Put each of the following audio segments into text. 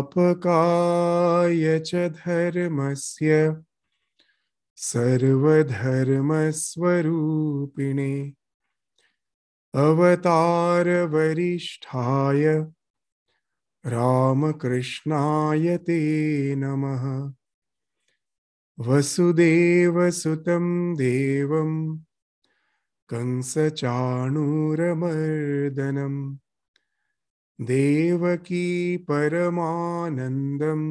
संस्थापकाय च धर्मस्य सर्वधर्मस्वरूपिणे। अवतारवरिष्ठाय रामकृष्णाय ते नमः। वसुदेवसुतं देवं कंसचाणूरमर्दनं देवकी परमानन्दं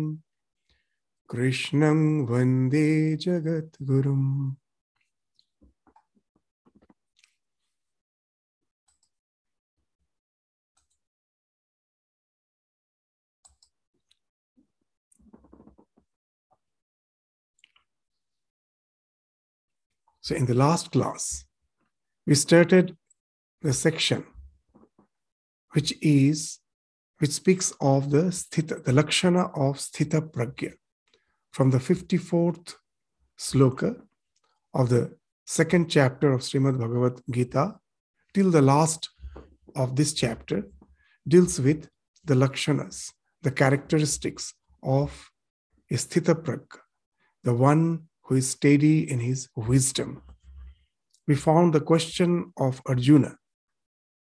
कृष्णं वन्दे जगद्गुरुम् So, in the last class, we started the section which is which speaks of the sthita, the lakshana of sthita pragya from the 54th sloka of the second chapter of Srimad Bhagavad Gita till the last of this chapter deals with the lakshanas, the characteristics of a sthita pragya, the one who is steady in his wisdom. We found the question of Arjuna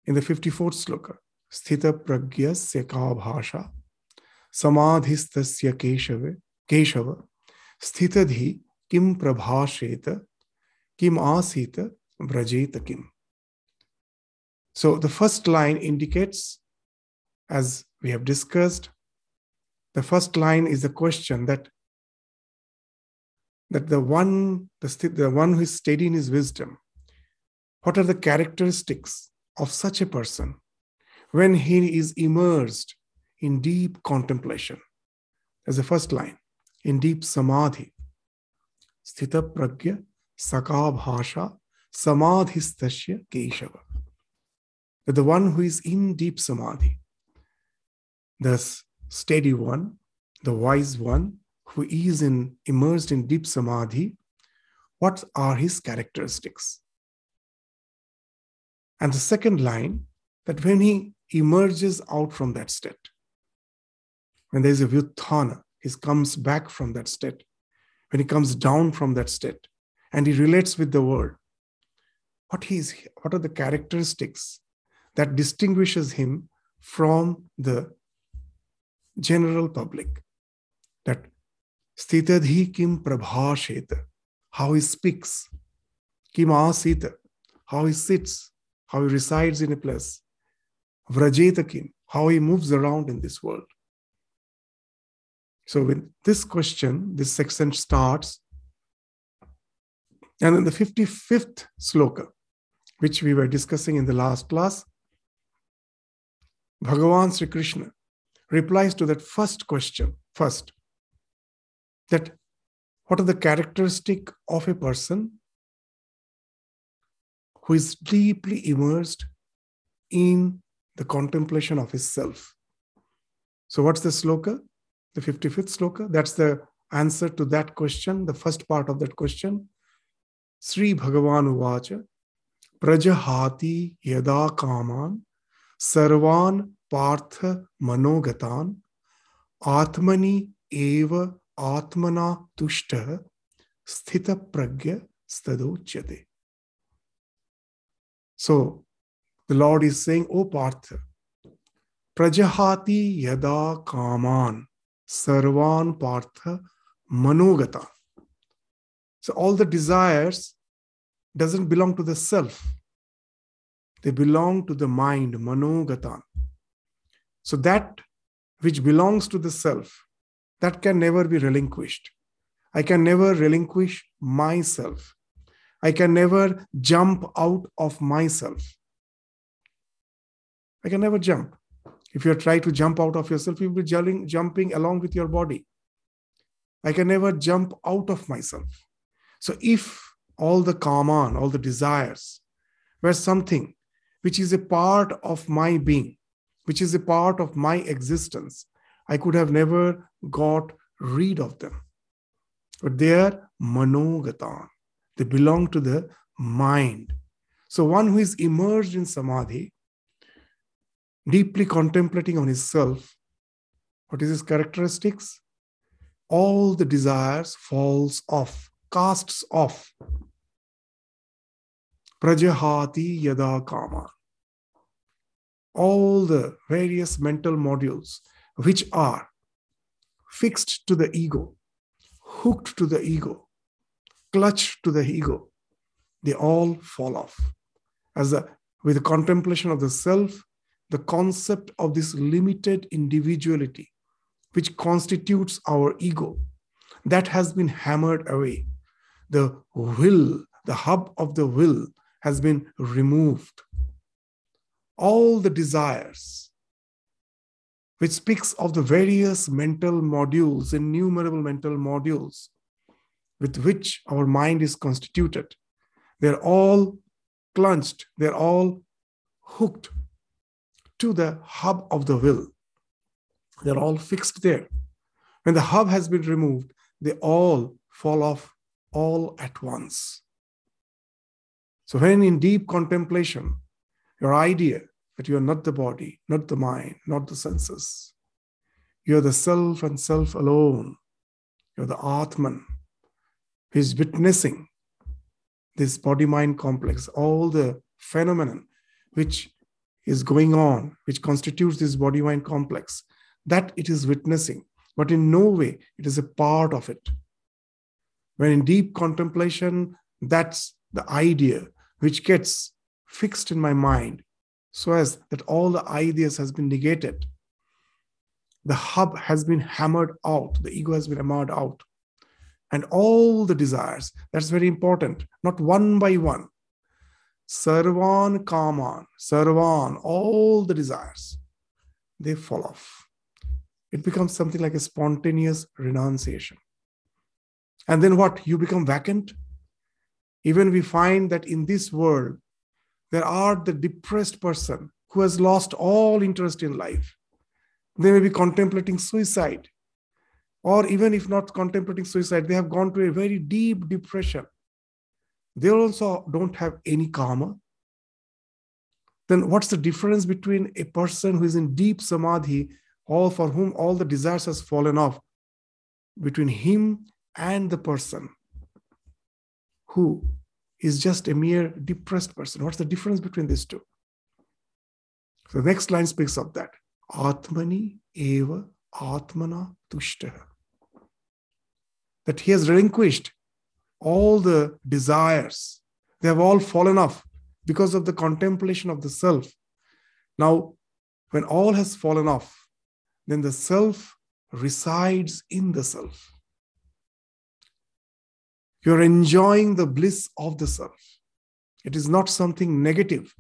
in the 54th sloka. स्थित प्रज्ञ से का भाषा? समाधिस्त केशव केशव स्थित धी किम प्रभाषेत? किम आसीत? व्रजेत किम so the first line indicates as we have discussed the first line is the question that That the one, the, the one who is steady in his wisdom, what are the characteristics of such a person? When he is immersed in deep contemplation. As the first line. In deep samadhi. Sthita pragya saka bhasha samadhistasya keshava. That the one who is in deep samadhi the steady one the wise one who is in, immersed in deep samadhi, what are his characteristics? And the second line, that when he emerges out from that state, when there is a vyuthana, he comes back from that state, when he comes down from that state, and he relates with the world, what, he is, what are the characteristics that distinguishes him from the general public? That Sthitadhi kim prabhasheta, how he speaks. Kim asita, how he sits, how he resides in a place. Vrajeta kim, how he moves around in this world. So with this question, this section starts. And in the 55th sloka, which we were discussing in the last class, Bhagavan Sri Krishna replies to that first question first that what are the characteristic of a person who is deeply immersed in the contemplation of his self. So, what's the sloka? The 55th sloka. That's the answer to that question, the first part of that question. Sri Bhagavan Uvacha Prajahati Yada Kaman Sarvan Partha Manogatan Atmani Eva Atmana Tushta Sthita Pragya Stadochyate. So the Lord is saying, O Partha, Prajahati yada kaman sarvan partha manogata. So all the desires doesn't belong to the self. They belong to the mind, manogatan. So that which belongs to the self, that can never be relinquished. I can never relinquish myself. I can never jump out of myself. I can never jump. If you try to jump out of yourself, you'll be jumping, jumping along with your body. I can never jump out of myself. So if all the kaman, all the desires were something which is a part of my being, which is a part of my existence, I could have never got rid of them. But they are manogatan. They belong to the mind. So one who is immersed in samadhi, deeply contemplating on his self, What is his characteristics? All the desires falls off, casts off. Prajahati yada kama. All the various mental modules which are fixed to the ego, hooked to the ego, clutched to the ego, they all fall off. As the, with the contemplation of the self, the concept of this limited individuality, which constitutes our ego, that has been hammered away. The will, the hub of the will, has been removed. All the desires, which speaks of the various mental modules, innumerable mental modules with which our mind is constituted, they're all clutched, they're all hooked to the hub of the will. They're all fixed there. When the hub has been removed, they all fall off all at once. So, when in deep contemplation, your idea that you are not the body, not the mind, not the senses, you are the self and self alone, you're the Atman, who is witnessing this body mind complex, all the phenomenon which is going on, which constitutes this body mind complex, that it is witnessing, but in no way it is a part of it. When in deep contemplation, that's the idea which gets fixed in my mind so as that all the ideas has been negated the hub has been hammered out the ego has been hammered out and all the desires. That's very important, not one by one. Sarvan Kaman, Sarvan, all the desires, they fall off. It becomes something like a spontaneous renunciation. And then what? You become vacant. Even we find that in this world, there are the depressed person who has lost all interest in life. They may be contemplating suicide or even if not contemplating suicide, they have gone to a very deep depression. They also don't have any kama. Then what's the difference between a person who is in deep samadhi, all for whom all the desires has fallen off, between him and the person who is just a mere depressed person? What's the difference between these two? So the next line speaks of that. Atmani eva atmana tushtaha that he has relinquished all the desires. They have all fallen off because of the contemplation of the self. Now, when all has fallen off, then the self resides in the self. You're enjoying the bliss of the self. It is not something negative,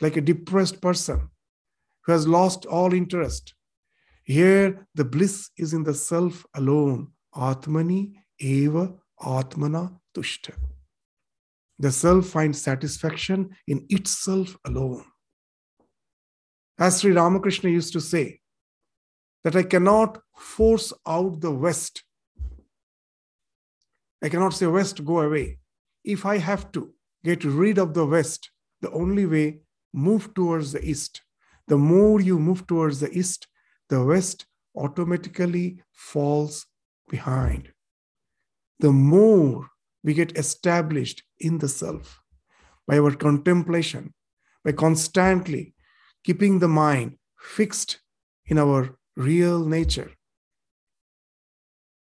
like a depressed person who has lost all interest. Here, the bliss is in the self alone. Atmani eva atmana tushta. The self finds satisfaction in itself alone. As Sri Ramakrishna used to say, that I cannot force out the West. I cannot say, West, go away. If I have to get rid of the West, the only way, move towards the East. The more you move towards the East, the West automatically falls behind the more we get established in the self by our contemplation, by constantly keeping the mind fixed in our real nature,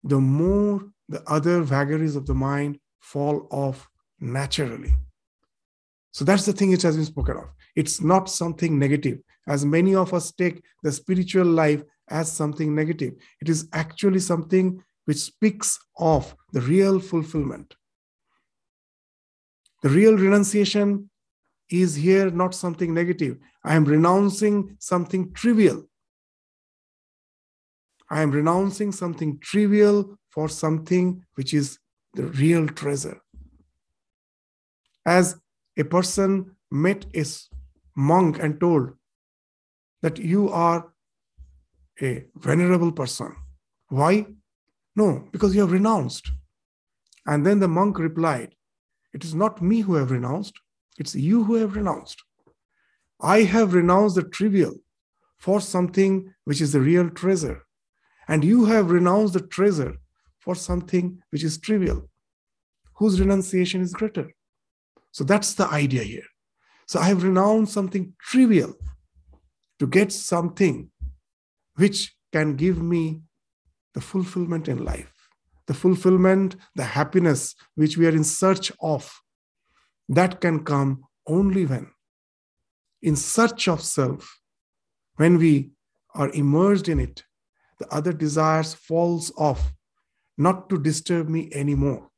the more the other vagaries of the mind fall off naturally. So that's the thing which has been spoken of. It's not something negative, as many of us take the spiritual life as something negative. It is actually something which speaks of the real fulfillment. The real renunciation is here not something negative. I am renouncing something trivial. I am renouncing something trivial for something which is the real treasure. As a person met a monk and told that you are a venerable person. Why? No, because you have renounced. And then the monk replied, It is not me who have renounced, it's you who have renounced. I have renounced the trivial for something which is the real treasure. And you have renounced the treasure for something which is trivial. Whose renunciation is greater? So that's the idea here. So I have renounced something trivial to get something which can give me the fulfillment in life, the fulfillment, the happiness which we are in search of. That can come only when, in search of self, when we are immersed in it, the other desires falls off, not to disturb me anymore.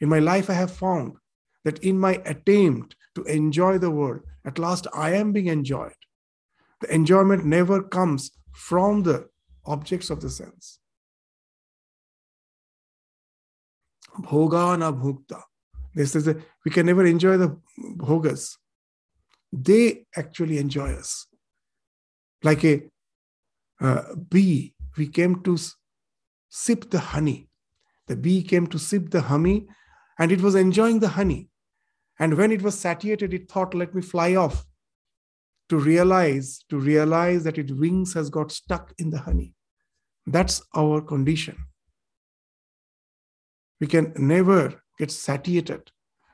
In my life, I have found that in my attempt to enjoy the world, at last I am being enjoyed. The enjoyment never comes from the objects of the sense. Bhoga na bhukta. This is a, we can never enjoy the bhogas. They actually enjoy us. Like a uh, bee, we came to sip the honey. The bee came to sip the honey and it was enjoying the honey. And when it was satiated, it thought, let me fly off to realize, to realize that its wings has got stuck in the honey. That's our condition. We can never get satiated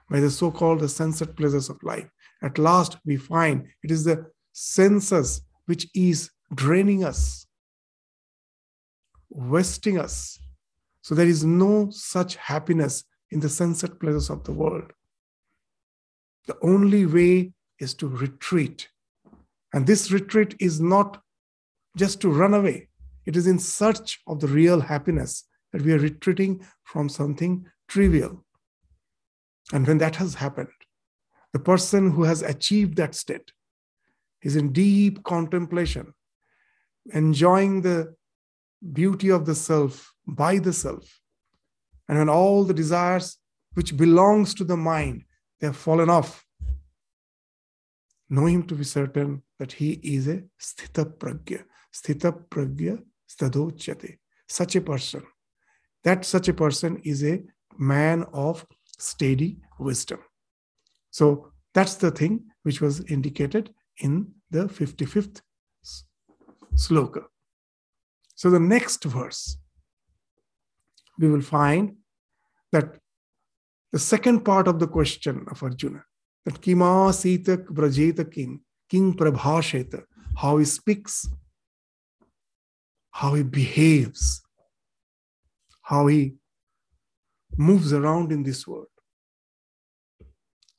by the so-called the sensate pleasures of life. At last, we find it is the senses which is draining us, wasting us. So there is no such happiness in the sensate pleasures of the world. The only way is to retreat. And this retreat is not just to run away, it is in search of the real happiness that we are retreating from something trivial. And when that has happened, the person who has achieved that state is in deep contemplation, enjoying the beauty of the self by the self. And when all the desires which belongs to the mind, they have fallen off, know him to be certain that he is a sthita pragya. Sthita pragya stadochyate. Such a person. That such a person is a man of steady wisdom. So that's the thing which was indicated in the 55th sloka. So the next verse, we will find that the second part of the question of Arjuna, that kima sita brajeta king, king prabhasheta, how he speaks, how he behaves, how he moves around in this world,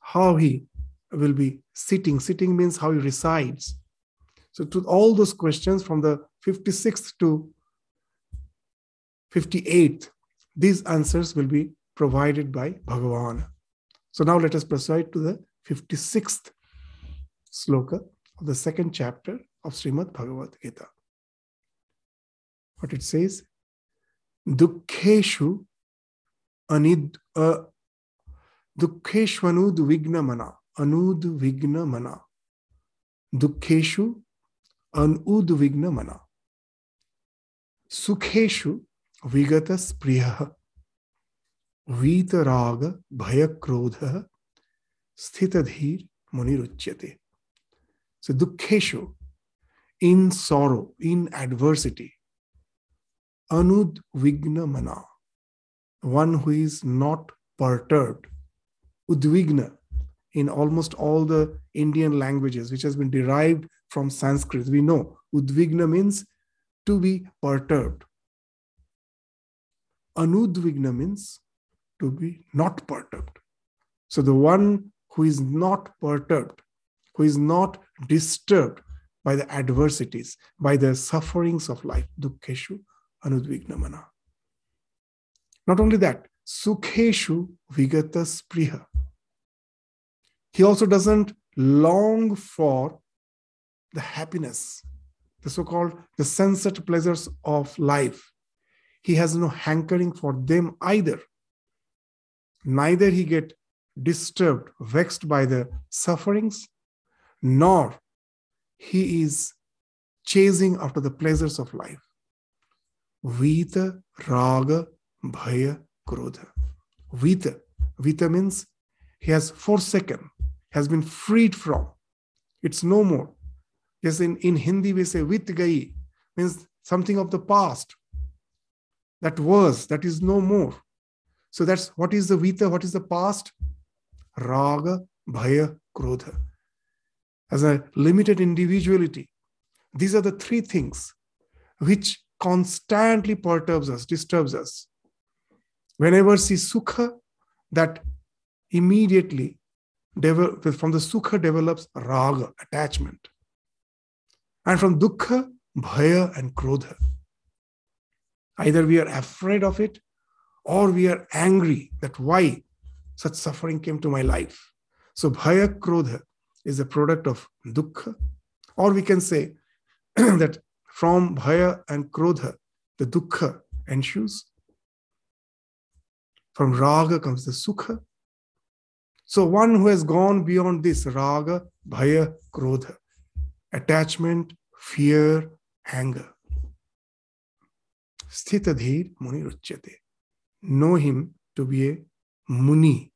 how he will be sitting. Sitting means how he resides. So, to all those questions from the 56th to 58th, these answers will be provided by Bhagavan. So, now let us proceed to the 56th sloka of the second chapter of Srimad Bhagavad Gita. What it says, Dukkheshu anid uh, Dukkheshvanud Vignamana, Anud Vignamana, Dukkheshu Anud vigna Vignamana, Sukheshu Vigata Spriya, Vitaraga Bhayakrodha, Sthitadhir Muniruchyate. So, Dukkheshu, in sorrow, in adversity, Anud one who is not perturbed. Udvigna, in almost all the Indian languages, which has been derived from Sanskrit, we know Udvigna means to be perturbed. Anudvigna means to be not perturbed. So the one who is not perturbed, who is not disturbed by the adversities, by the sufferings of life, dukkeshu anudvignamana. Not only that, sukheshu vigata spriha. He also doesn't long for the happiness, the so-called the sensate pleasures of life. He has no hankering for them either. Neither he get disturbed, vexed by the sufferings, nor he is chasing after the pleasures of life. Vita, Raga, Bhaya, Krodha. Vita. Vita means he has forsaken, has been freed from. It's no more. Yes, in, in Hindi we say vit gai, means something of the past that was, that is no more. So that's what is the Vita, what is the past? Raga, Bhaya, Krodha. As a limited individuality, these are the three things which constantly perturbs us, disturbs us. Whenever see Sukha, that immediately develop, from the Sukha develops Raga, attachment. And from Dukkha, Bhaya and Krodha. Either we are afraid of it or we are angry that why such suffering came to my life. So Bhaya Krodha is a product of Dukkha. Or we can say that from Bhaya and Krodha, the Dukkha ensues. From Raga comes the Sukha. So one who has gone beyond this Raga, Bhaya, Krodha, attachment, fear, anger. Sthitadhir Muni Ruchyate. Know him to be a Muni.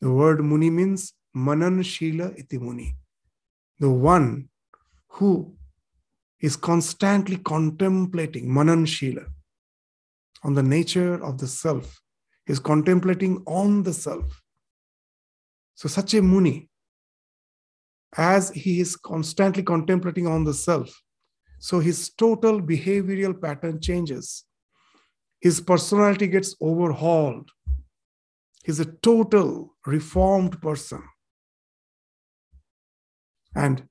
The word Muni means Manan Shila iti Muni. The one who is constantly contemplating Manan Shila on the nature of the self, is contemplating on the self. So, such a Muni, as he is constantly contemplating on the self, so his total behavioral pattern changes. His personality gets overhauled. He's a total reformed person. And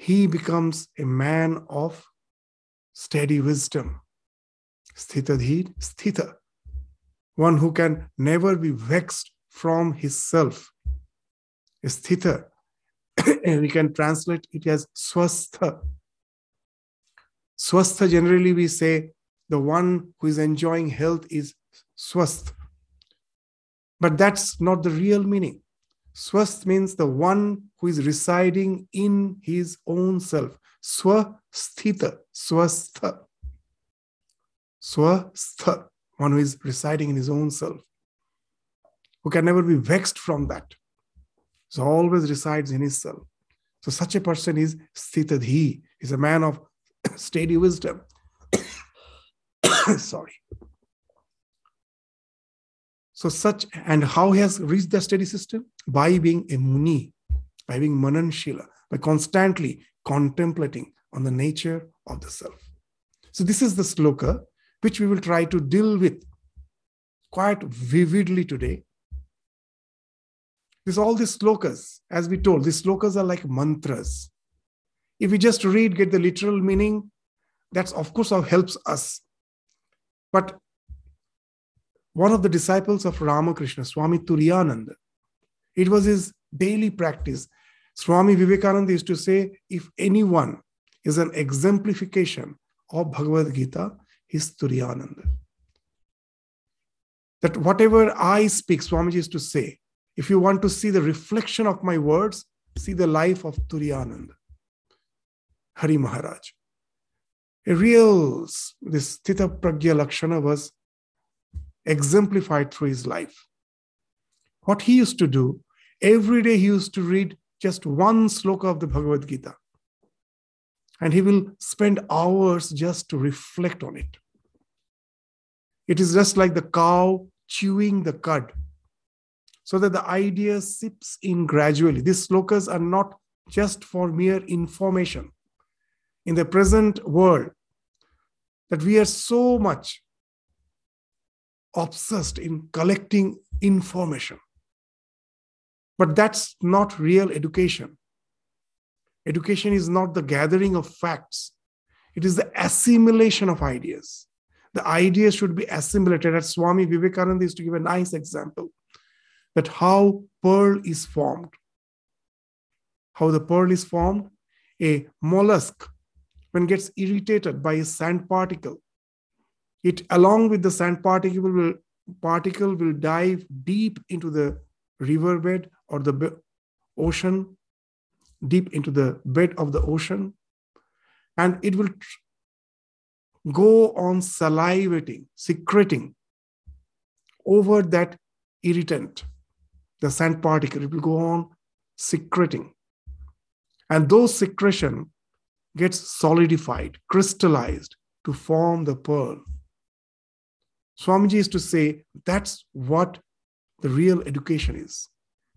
he becomes a man of steady wisdom. Sthitadhir, sthita. One who can never be vexed from his self. Sthita. and we can translate it as swastha Swastha, generally we say the one who is enjoying health is swasth. But that's not the real meaning. Swasth means the one who is residing in his own self. Swasthita, swastha. Swastha, one who is residing in his own self, who can never be vexed from that. So always resides in his self. So such a person is sthitadhi, is a man of steady wisdom. Sorry. So, such and how he has reached the steady system? By being a muni, by being mananshila, by constantly contemplating on the nature of the self. So, this is the sloka which we will try to deal with quite vividly today. This all these slokas, as we told, these slokas are like mantras. If we just read, get the literal meaning, that's of course how helps us. But one of the disciples of Ramakrishna, Swami Turiyananda, it was his daily practice. Swami Vivekananda used to say, if anyone is an exemplification of Bhagavad Gita, he's Turiyananda. That whatever I speak, Swamiji used to say, if you want to see the reflection of my words, see the life of Turiyananda. Hari Maharaj. A real, this Tita Pragya Lakshana was exemplified through his life. What he used to do, every day he used to read just one sloka of the Bhagavad Gita. And he will spend hours just to reflect on it. It is just like the cow chewing the cud, so that the idea sips in gradually. These slokas are not just for mere information, in the present world that we are so much obsessed in collecting information. But that's not real education. Education is not the gathering of facts, it is the assimilation of ideas. The ideas should be assimilated. As Swami Vivekananda used to give a nice example that how pearl is formed. How the pearl is formed? A mollusk when gets irritated by a sand particle, it along with the sand particle will particle will dive deep into the riverbed or the ocean, deep into the bed of the ocean, and it will go on salivating, secreting over that irritant, the sand particle. It will go on secreting. And those secretion gets solidified, crystallized, to form the pearl. Swamiji is to say that's what the real education is.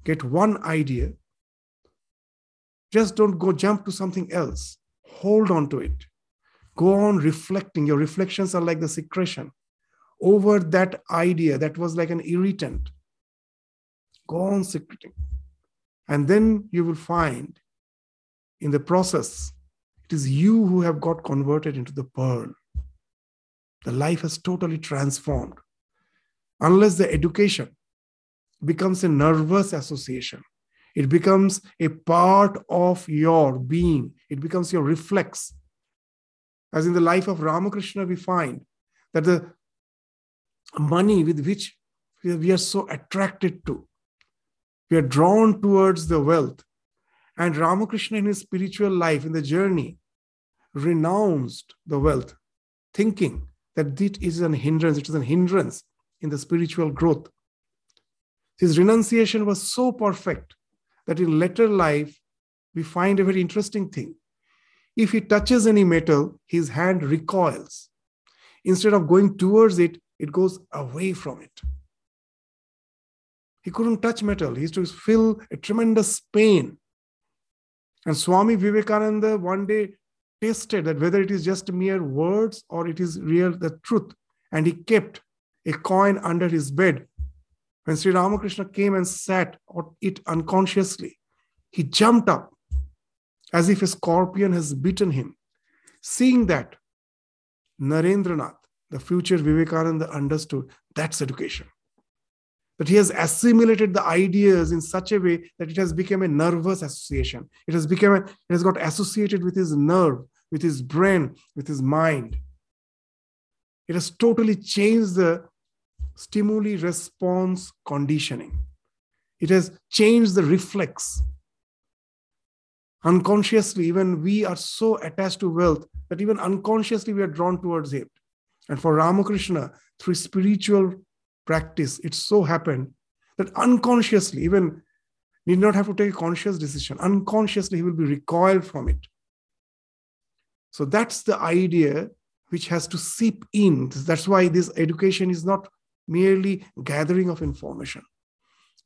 Get one idea, just don't go jump to something else. Hold on to it. Go on reflecting. Your reflections are like the secretion over that idea that was like an irritant. Go on secreting. And then you will find in the process, it is you who have got converted into the pearl. The life has totally transformed. Unless the education becomes a nervous association, it becomes a part of your being, it becomes your reflex. As in the life of Ramakrishna, we find that the money with which we are so attracted to, we are drawn towards the wealth. And Ramakrishna, in his spiritual life, in the journey, renounced the wealth, thinking that it is an hindrance, it is an hindrance in the spiritual growth. His renunciation was so perfect that in later life, we find a very interesting thing. If he touches any metal, his hand recoils. Instead of going towards it, it goes away from it. He couldn't touch metal. He used to feel a tremendous pain. And Swami Vivekananda one day tested that whether it is just mere words or it is real the truth. And he kept a coin under his bed. When Sri Ramakrishna came and sat on it unconsciously, he jumped up as if a scorpion has bitten him. Seeing that, Narendranath, the future Vivekananda, understood that's education. That he has assimilated the ideas in such a way that it has become a nervous association. It has become a, it has got associated with his nerve, with his brain, with his mind. It has totally changed the stimuli response conditioning. It has changed the reflex. Unconsciously, even we are so attached to wealth that even unconsciously we are drawn towards it. And for Ramakrishna, through spiritual practice, it so happened that unconsciously, even need not have to take a conscious decision, unconsciously, he will be recoiled from it. So that's the idea which has to seep in. That's why this education is not merely gathering of information.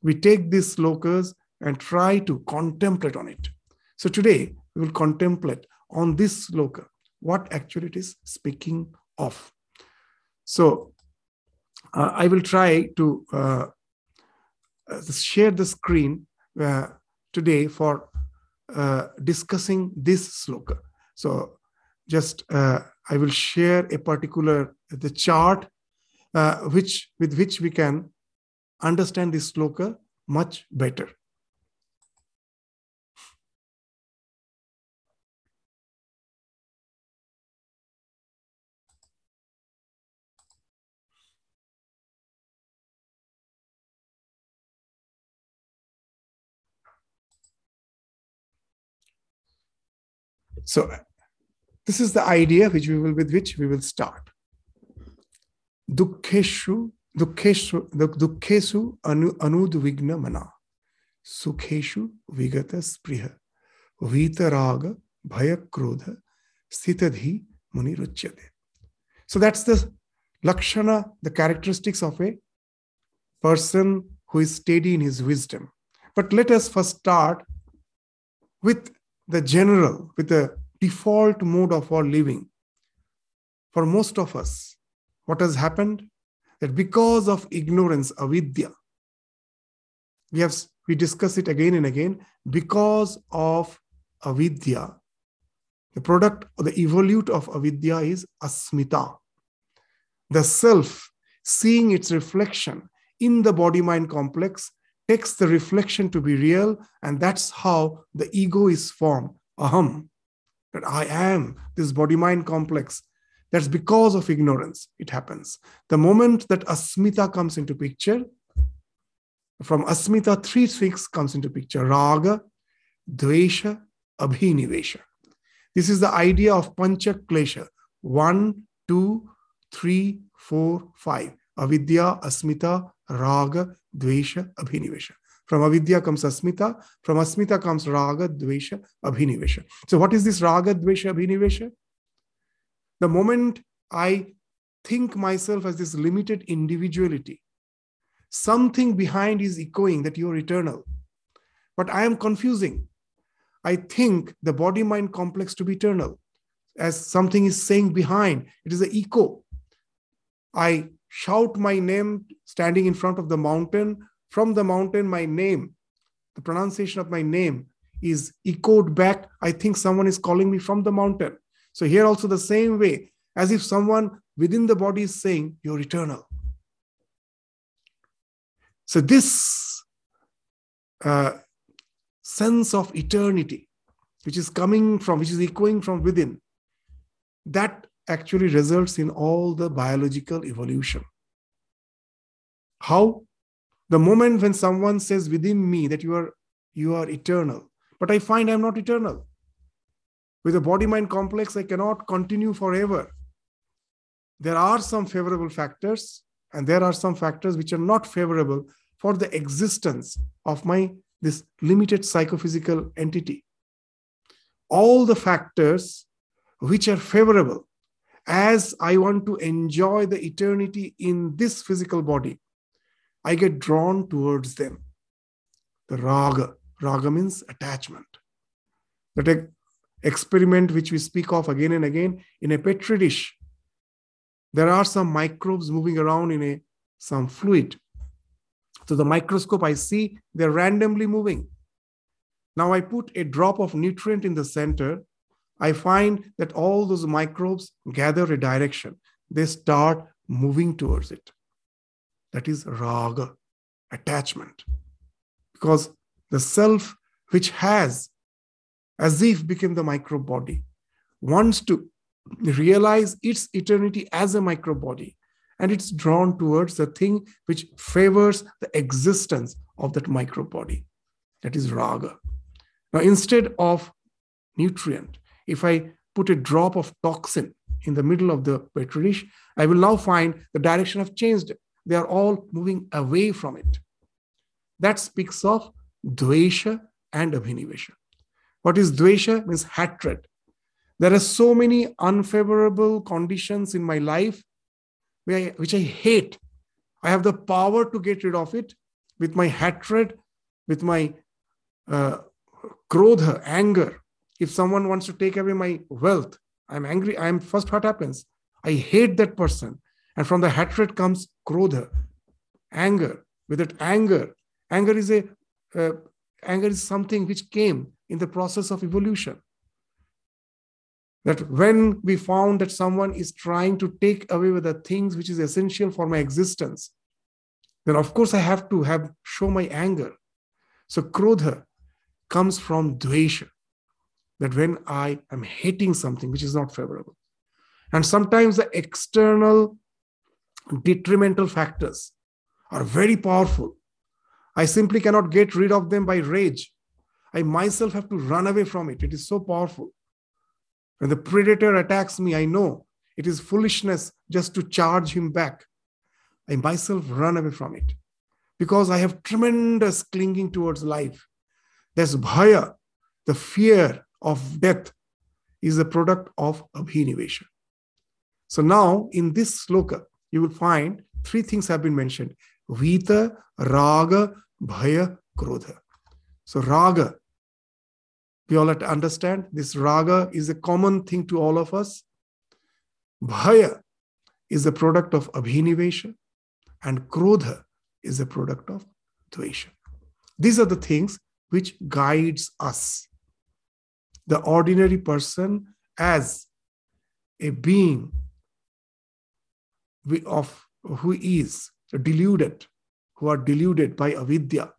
We take this slokas and try to contemplate on it. So today we will contemplate on this sloka, what actually it is speaking of. So uh, I will try to uh, uh, share the screen uh, today for uh, discussing this sloka. So just uh, I will share a particular the chart which with which we can understand this sloka much better. So this is the idea which we will with which we will start. Dukkeshu, dukkeshu, dukkeshu anu, anudvigna mana. Sukheshu vigata spriha. Vitaraga bhaya krodha sthitadhi muniruchyate. So that's the lakshana, the characteristics of a person who is steady in his wisdom. But let us first start with the general, with the default mode of our living. For most of us, what has happened? That because of ignorance, avidya, we have we discuss it again and again, because of avidya, the product or the evolute of avidya is asmita. The self seeing its reflection in the body mind complex takes the reflection to be real, and that's how the ego is formed. Aham, that I am this body mind complex. That's because of ignorance, it happens. The moment that asmita comes into picture, from asmita, three things comes into picture raga, dvesha, abhinivesha. This is the idea of pancha klesha one, two, three, four, five. Avidya, asmita, raga, dvesha, abhinivesha. From avidya comes asmita. From asmita comes raga, dvesha, abhinivesha. So what is this raga, dvesha, abhinivesha? The moment I think myself as this limited individuality. Something behind is echoing that you're eternal. But I am confusing. I think the body mind complex to be eternal, as something is saying behind. It is an echo. I shout my name standing in front of the mountain. From the mountain, my name, the pronunciation of my name is echoed back. I think someone is calling me from the mountain. So, here also the same way, as if someone within the body is saying, You're eternal. So, this uh, sense of eternity, which is coming from, which is echoing from within, that actually results in all the biological evolution. How? The moment when someone says within me that you are you are eternal, but I find I'm not eternal. With a body mind complex, I cannot continue forever. There are some favorable factors, and there are some factors which are not favorable for the existence of my this limited psychophysical entity. All the factors which are favorable as I want to enjoy the eternity in this physical body, I get drawn towards them. The raga, raga means attachment. That experiment which we speak of again and again in a petri dish, there are some microbes moving around in a some fluid to the microscope, I see they're randomly moving. Now I put a drop of nutrient in the center. I find that all those microbes gather a direction. They start moving towards it. That is raga, attachment. Because the self, which has as if become the micro body, wants to realize its eternity as a micro body and it's drawn towards the thing which favors the existence of that micro body. That is raga. Now, instead of nutrient, if I put a drop of toxin in the middle of the petri dish, I will now find the direction have changed. They are all moving away from it. That speaks of dvesha and abhinivesha. What is dvesha? Means hatred. There are so many unfavorable conditions in my life which I hate. I have the power to get rid of it with my hatred, with my uh, krodha, anger. If someone wants to take away my wealth, I'm angry. I'm first what happens? I hate that person. And from the hatred comes krodha, anger. With it, anger, anger is a uh, anger is something which came in the process of evolution. That when we found that someone is trying to take away with the things which is essential for my existence then of course i have to have show my anger. So krodha comes from dvesha that when i am hating something which is not favorable. And sometimes the external detrimental factors are very powerful i simply cannot get rid of them by rage i myself have to run away from it it is so powerful when the predator attacks me, I know it is foolishness just to charge him back. I myself run away from it because I have tremendous clinging towards life. There's bhaya, the fear of death, is a product of abhinivesha. So now in this sloka, you will find three things have been mentioned Vita, Raga, Bhaya, Krodha. So Raga we all have to understand this raga is a common thing to all of us. Bhaya is a product of abhinivesha, and krodha is a product of dvesha. These are the things which guides us. The ordinary person as a being of who is deluded, who are deluded by avidya.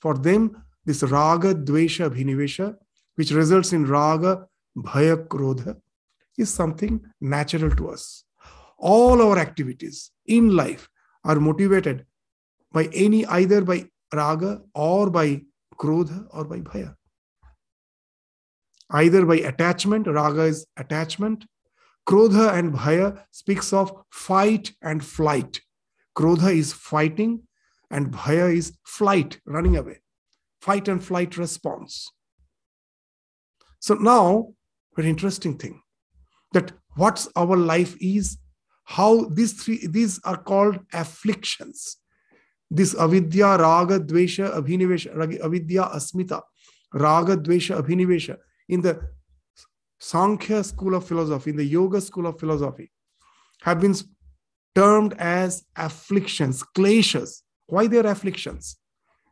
For them, this raga, dvesha, abhinivesha which results in raga, bhaya, krodha, is something natural to us. All our activities in life are motivated by any either by raga or by krodha or by bhaya. Either by attachment, raga is attachment. Krodha and bhaya speaks of fight and flight. Krodha is fighting and bhaya is flight, running away. Fight and flight response. So now, very interesting thing that what's our life is how these three these are called afflictions this avidya raga dvesha abhinivesha avidya asmita raga dvesha abhinivesha in the sankhya school of philosophy in the yoga school of philosophy have been termed as afflictions kleshas why they are afflictions?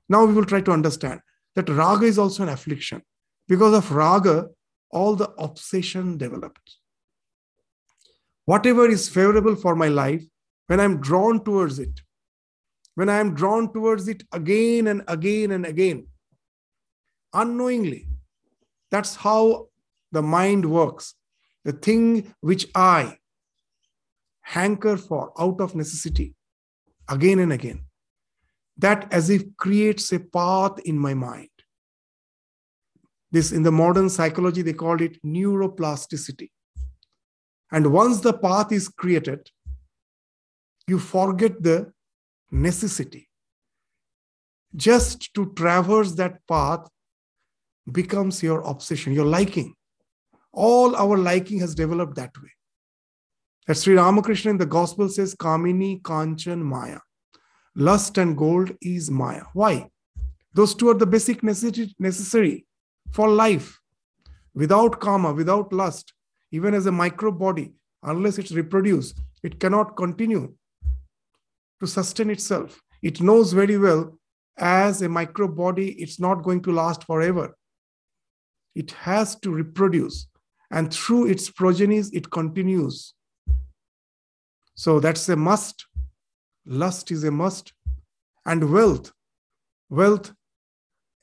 Now we will try to understand that raga is also an affliction. Because of raga all the obsession developed whatever is favorable for my life, when I'm drawn towards it, when I am drawn towards it again and again and again, unknowingly, that's how the mind works. The thing which I hanker for out of necessity again and again, that as if creates a path in my mind. This in the modern psychology, they call it neuroplasticity. And once the path is created, you forget the necessity. Just to traverse that path becomes your obsession, your liking. All our liking has developed that way. As Sri Ramakrishna in the Gospel says, Kamini Kanchan Maya. Lust and gold is Maya. Why? Those two are the basic necessary for life. Without kama, without lust, even as a microbe body, unless it's reproduced, it cannot continue to sustain itself. It knows very well as a microbe body, it's not going to last forever. It has to reproduce, and through its progenies, it continues. So that's a must. Lust is a must. And wealth. Wealth,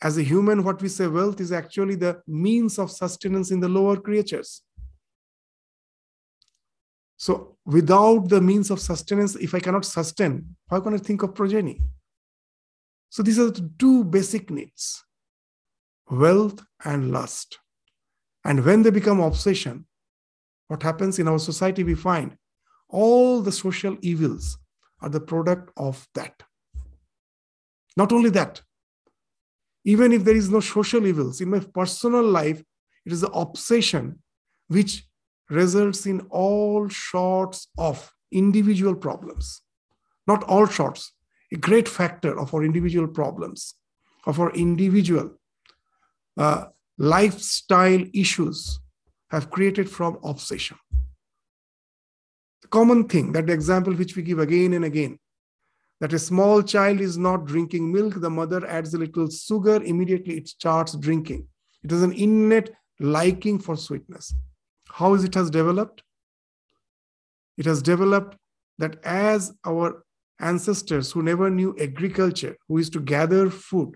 as a human, what we say wealth is actually the means of sustenance in the lower creatures. So without the means of sustenance, if I cannot sustain, how can I think of progeny? So these are the two basic needs wealth and lust. And when they become obsession, what happens in our society, we find all the social evils are the product of that. Not only that, even if there is no social evils, in my personal life, it is the obsession which results in all sorts of individual problems. Not all sorts, a great factor of our individual problems, of our individual uh, lifestyle issues have created from obsession. The common thing, that the example which we give again and again, that a small child is not drinking milk, the mother adds a little sugar, immediately it starts drinking. It is an innate liking for sweetness. How is it has developed? It has developed that as our ancestors who never knew agriculture, who used to gather food,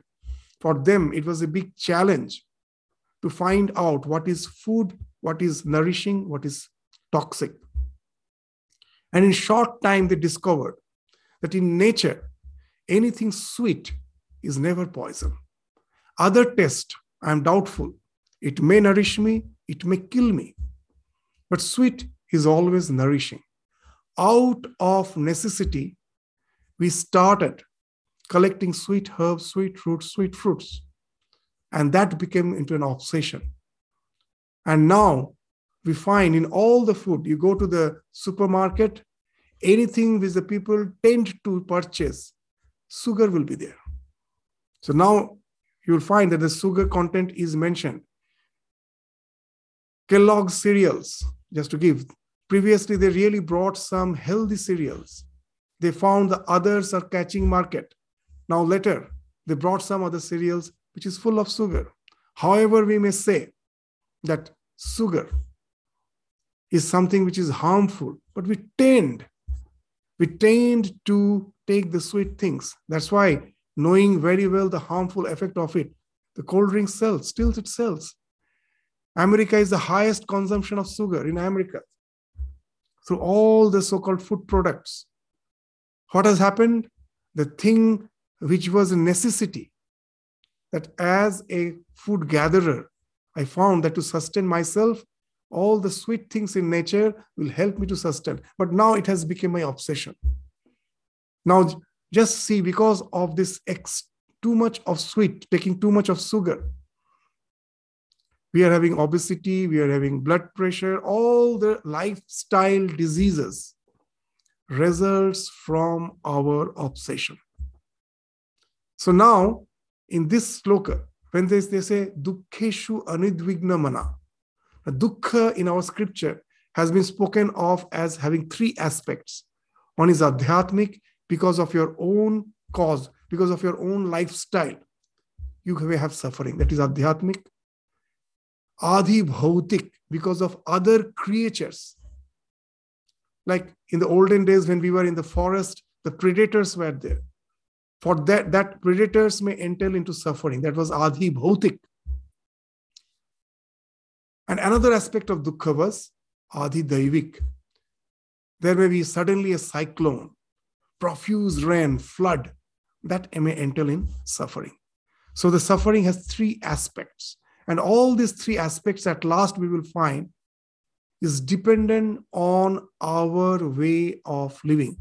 for them it was a big challenge to find out what is food, what is nourishing, what is toxic. And in short time, they discovered that in nature, anything sweet is never poison. Other taste, I am doubtful. It may nourish me, it may kill me. But sweet is always nourishing. Out of necessity, we started collecting sweet herbs, sweet roots, sweet fruits. And that became into an obsession. And now we find in all the food, you go to the supermarket, anything which the people tend to purchase, sugar will be there. So now you'll find that the sugar content is mentioned. Kellogg's cereals, just to give. Previously, they really brought some healthy cereals. They found the others are catching market. Now, later, they brought some other cereals which is full of sugar. However, we may say that sugar is something which is harmful, but we tend, we tend to take the sweet things. That's why, knowing very well the harmful effect of it, the cold drink sells, still it sells. America is the highest consumption of sugar in America. Through all the so called food products. What has happened? The thing which was a necessity, that as a food gatherer, I found that to sustain myself, all the sweet things in nature will help me to sustain. But now it has become my obsession. Now, just see, because of this ex- too much of sweet, taking too much of sugar, we are having obesity, we are having blood pressure, all the lifestyle diseases results from our obsession. So now, in this sloka, when they, they say dukkheshu anudvigna mana, dukkha in our scripture has been spoken of as having three aspects. One is adhyatmic, because of your own cause, because of your own lifestyle, you may have suffering. That is adhyatmic. Adi bhautik, because of other creatures. Like in the olden days when we were in the forest, the predators were there. For that, that predators may entail into suffering. That was Adhi bhautik. And another aspect of dukkha was adi daivik. There may be suddenly a cyclone, profuse rain, flood, that may entail in suffering. So the suffering has three aspects. And all these three aspects at last we will find is dependent on our way of living.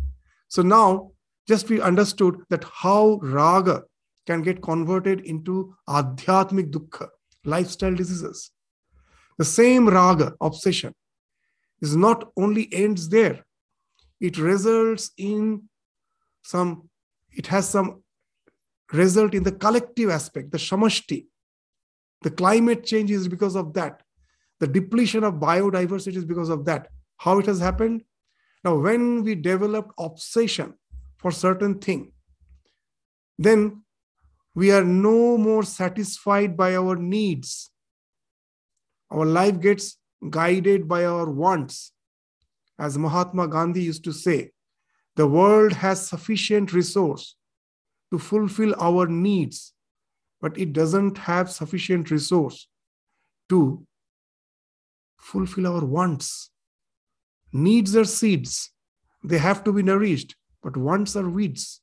So now just we understood that how raga can get converted into adhyatmic dukkha, lifestyle diseases. The same raga, obsession, is not only ends there, it results in some, it has some result in the collective aspect, the shamashti. The climate change is because of that. The depletion of biodiversity is because of that. How it has happened? Now, when we develop obsession for certain thing, then we are no more satisfied by our needs. Our life gets guided by our wants. As Mahatma Gandhi used to say, the world has sufficient resource to fulfill our needs, but it doesn't have sufficient resource to fulfill our wants. Needs are seeds, they have to be nourished, but wants are weeds.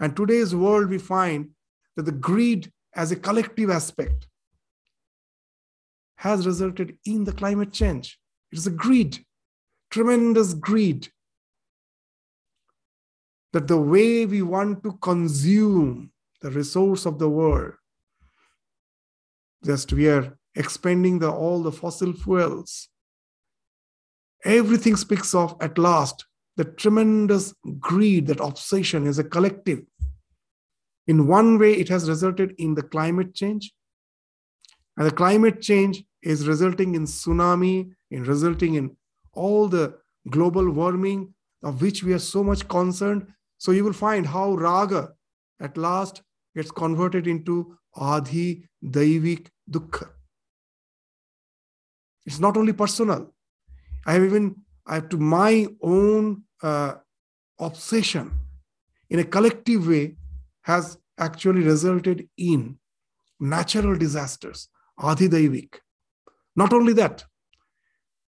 And today's world, we find that the greed as a collective aspect has resulted in the climate change. It is a greed, tremendous greed. That the way we want to consume the resource of the world, just we are expanding the, all the fossil fuels. Everything speaks of, at last, the tremendous greed, that obsession is a collective. In one way, it has resulted in the climate change. And the climate change is resulting in tsunami, in resulting in all the global warming of which we are so much concerned. So you will find how raga at last gets converted into adhi daivik dukkha. It's not only personal. I have even, To my own uh, obsession in a collective way has actually resulted in natural disasters, adhidaivik. Not only that,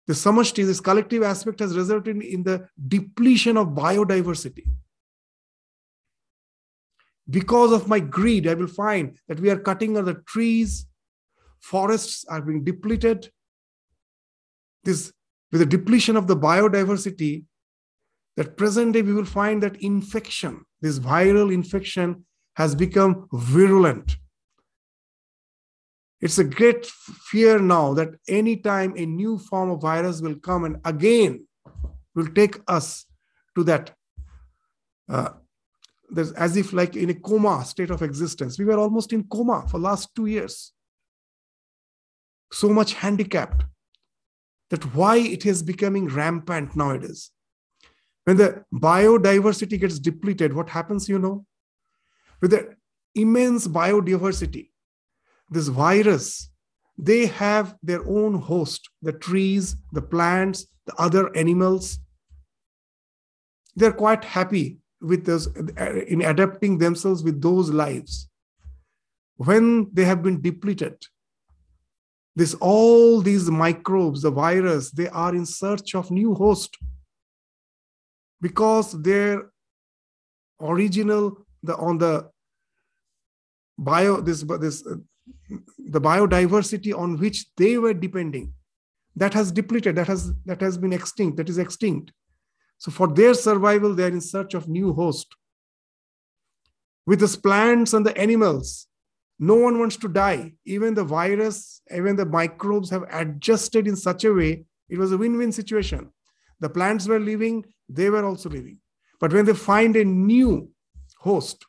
the samashti, this collective aspect has resulted in the depletion of biodiversity. Because of my greed, I will find that we are cutting the trees, forests are being depleted, this with the depletion of the biodiversity, that present day we will find that infection, this viral infection, has become virulent. It's a great fear now that anytime a new form of virus will come and again will take us to that, uh, there's as if like in a coma state of existence. We were almost in coma for last two years. So much handicapped that why it is becoming rampant nowadays. When the biodiversity gets depleted, what happens, you know? With the immense biodiversity, this virus, they have their own host the trees, the plants, the other animals. They're quite happy with this in adapting themselves with those lives. When they have been depleted, this all these microbes the virus they are in search of new host because their original the on the bio this this the biodiversity on which they were depending that has depleted that has that has been extinct that is extinct. So for their survival they are in search of new host. With the plants and the animals no one wants to die. Even the virus, even the microbes have adjusted in such a way, it was a win win situation. The plants were living, they were also living. But when they find a new host,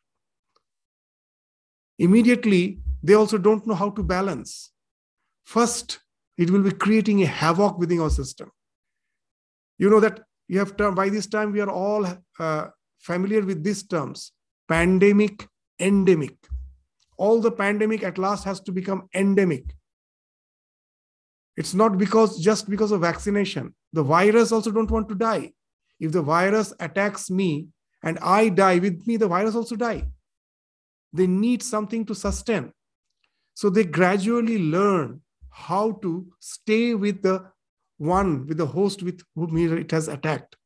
immediately they also don't know how to balance. First, it will be creating a havoc within our system. You know that you have term, by this time we are all uh, familiar with these terms pandemic, endemic. All the pandemic at last has to become endemic. It's not because just because of vaccination. The virus also don't want to die. If the virus attacks me and I die with me, the virus also die. They need something to sustain. So they gradually learn how to stay with the one, with the host with whom it has attacked.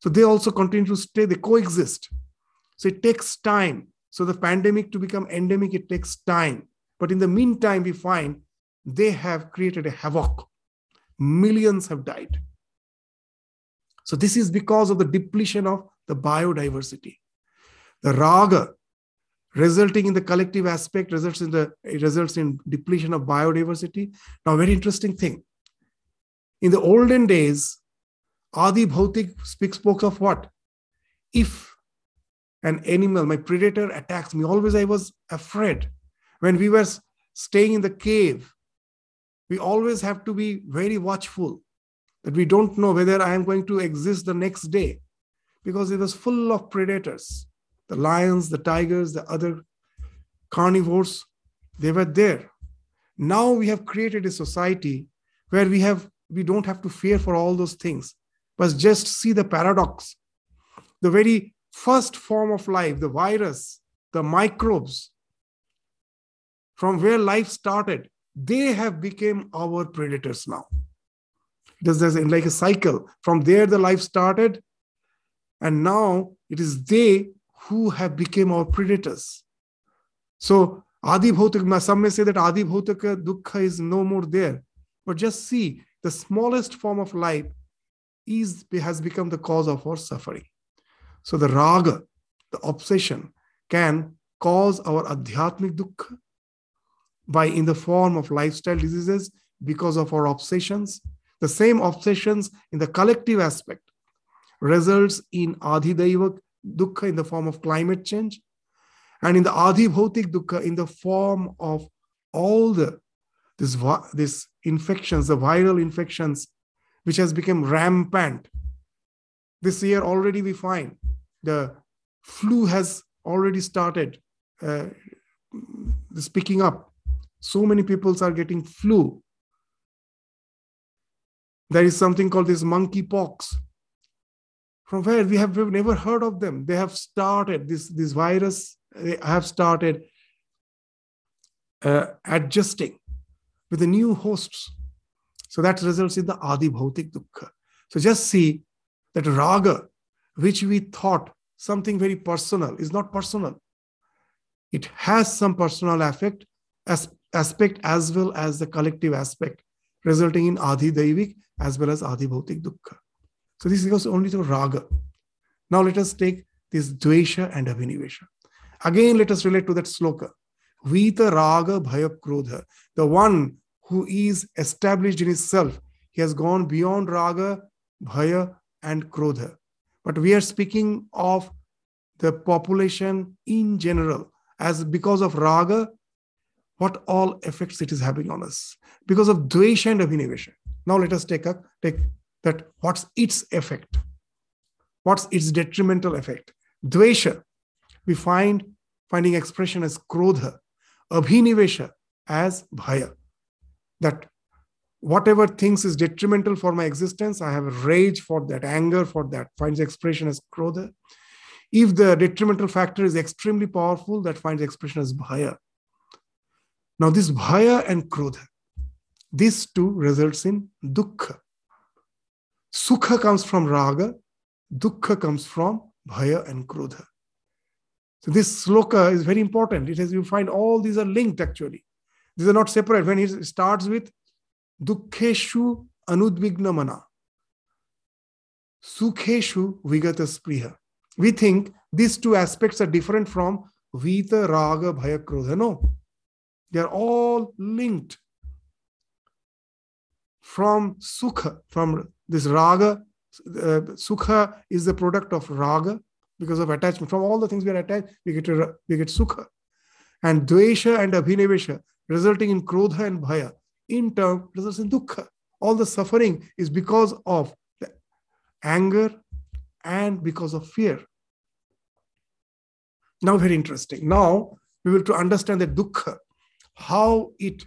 So they also continue to stay, they coexist. So it takes time. So the pandemic to become endemic, it takes time. But in the meantime, we find they have created a havoc. Millions have died. So this is because of the depletion of the biodiversity. The raga resulting in the collective aspect results in the results in depletion of biodiversity. Now, very interesting thing. In the olden days, Adi Bhautik speaks spoke of what? If an animal, my predator attacks me, always I was afraid. When we were staying in the cave, we always have to be very watchful that we don't know whether I am going to exist the next day because it was full of predators. The lions, the tigers, the other carnivores, they were there. Now we have created a society where we have we don't have to fear for all those things, but just see the paradox. The very first form of life, the virus, the microbes, from where life started, they have become our predators now. It is like a cycle. From there, the life started, and now it is they who have become our predators. So Adi Bhautika, some may say that Adi Bhautika Dukkha is no more there. But just see, the smallest form of life is has become the cause of our suffering. So the raga, the obsession, can cause our adhyatmic dukkha by in the form of lifestyle diseases because of our obsessions. The same obsessions in the collective aspect results in adhidaiva dukkha in the form of climate change and in the adhibhautik dukkha in the form of all the this, this infections, the viral infections, which has become rampant. This year already we find the flu has already started uh, picking up so many people are getting flu. There is something called this monkeypox. From where we have never heard of them. They have started this, this virus, they have started uh, adjusting with the new hosts. So that results in the Adi Bhautik Dukkha. So just see that raga, which we thought something very personal, is not personal. It has some personal effect as aspect as well as the collective aspect, resulting in Adi Daivik as well as Adi Bhautik Dukkha. So this goes only to Raga. Now let us take this Dvesha and Abhinivesha. Again, let us relate to that sloka. Vita Raga Bhaya Krodha. The one who is established in himself. He has gone beyond Raga, Bhaya, and Krodha. But we are speaking of the population in general as because of Raga, what all effects it is having on us because of dvesha and abhinivesha. Now let us take a take that what's its effect? What's its detrimental effect? Dvesha, we find finding expression as krodha, abhinivesha as bhaya. That whatever things is detrimental for my existence, I have rage for that, anger for that, finds expression as krodha. If the detrimental factor is extremely powerful, that finds expression as bhaya. Now, this bhaya and krodha, these two results in dukkha. Sukha comes from raga, dukkha comes from bhaya and krodha. So this sloka is very important. It has you find all these are linked actually. These are not separate. When he starts with anudvigna mana, sukheshu vigata spriha. We think these two aspects are different from vita raga bhaya. No, they are all linked from sukha, from this raga uh, sukha is the product of raga because of attachment. From all the things we are attached, we get, we get sukha. And dvesha and abhinivesha, resulting in krodha and bhaya, in turn results in dukkha. All the suffering is because of the anger and because of fear. Now, very interesting. Now, we will to understand the dukkha, how it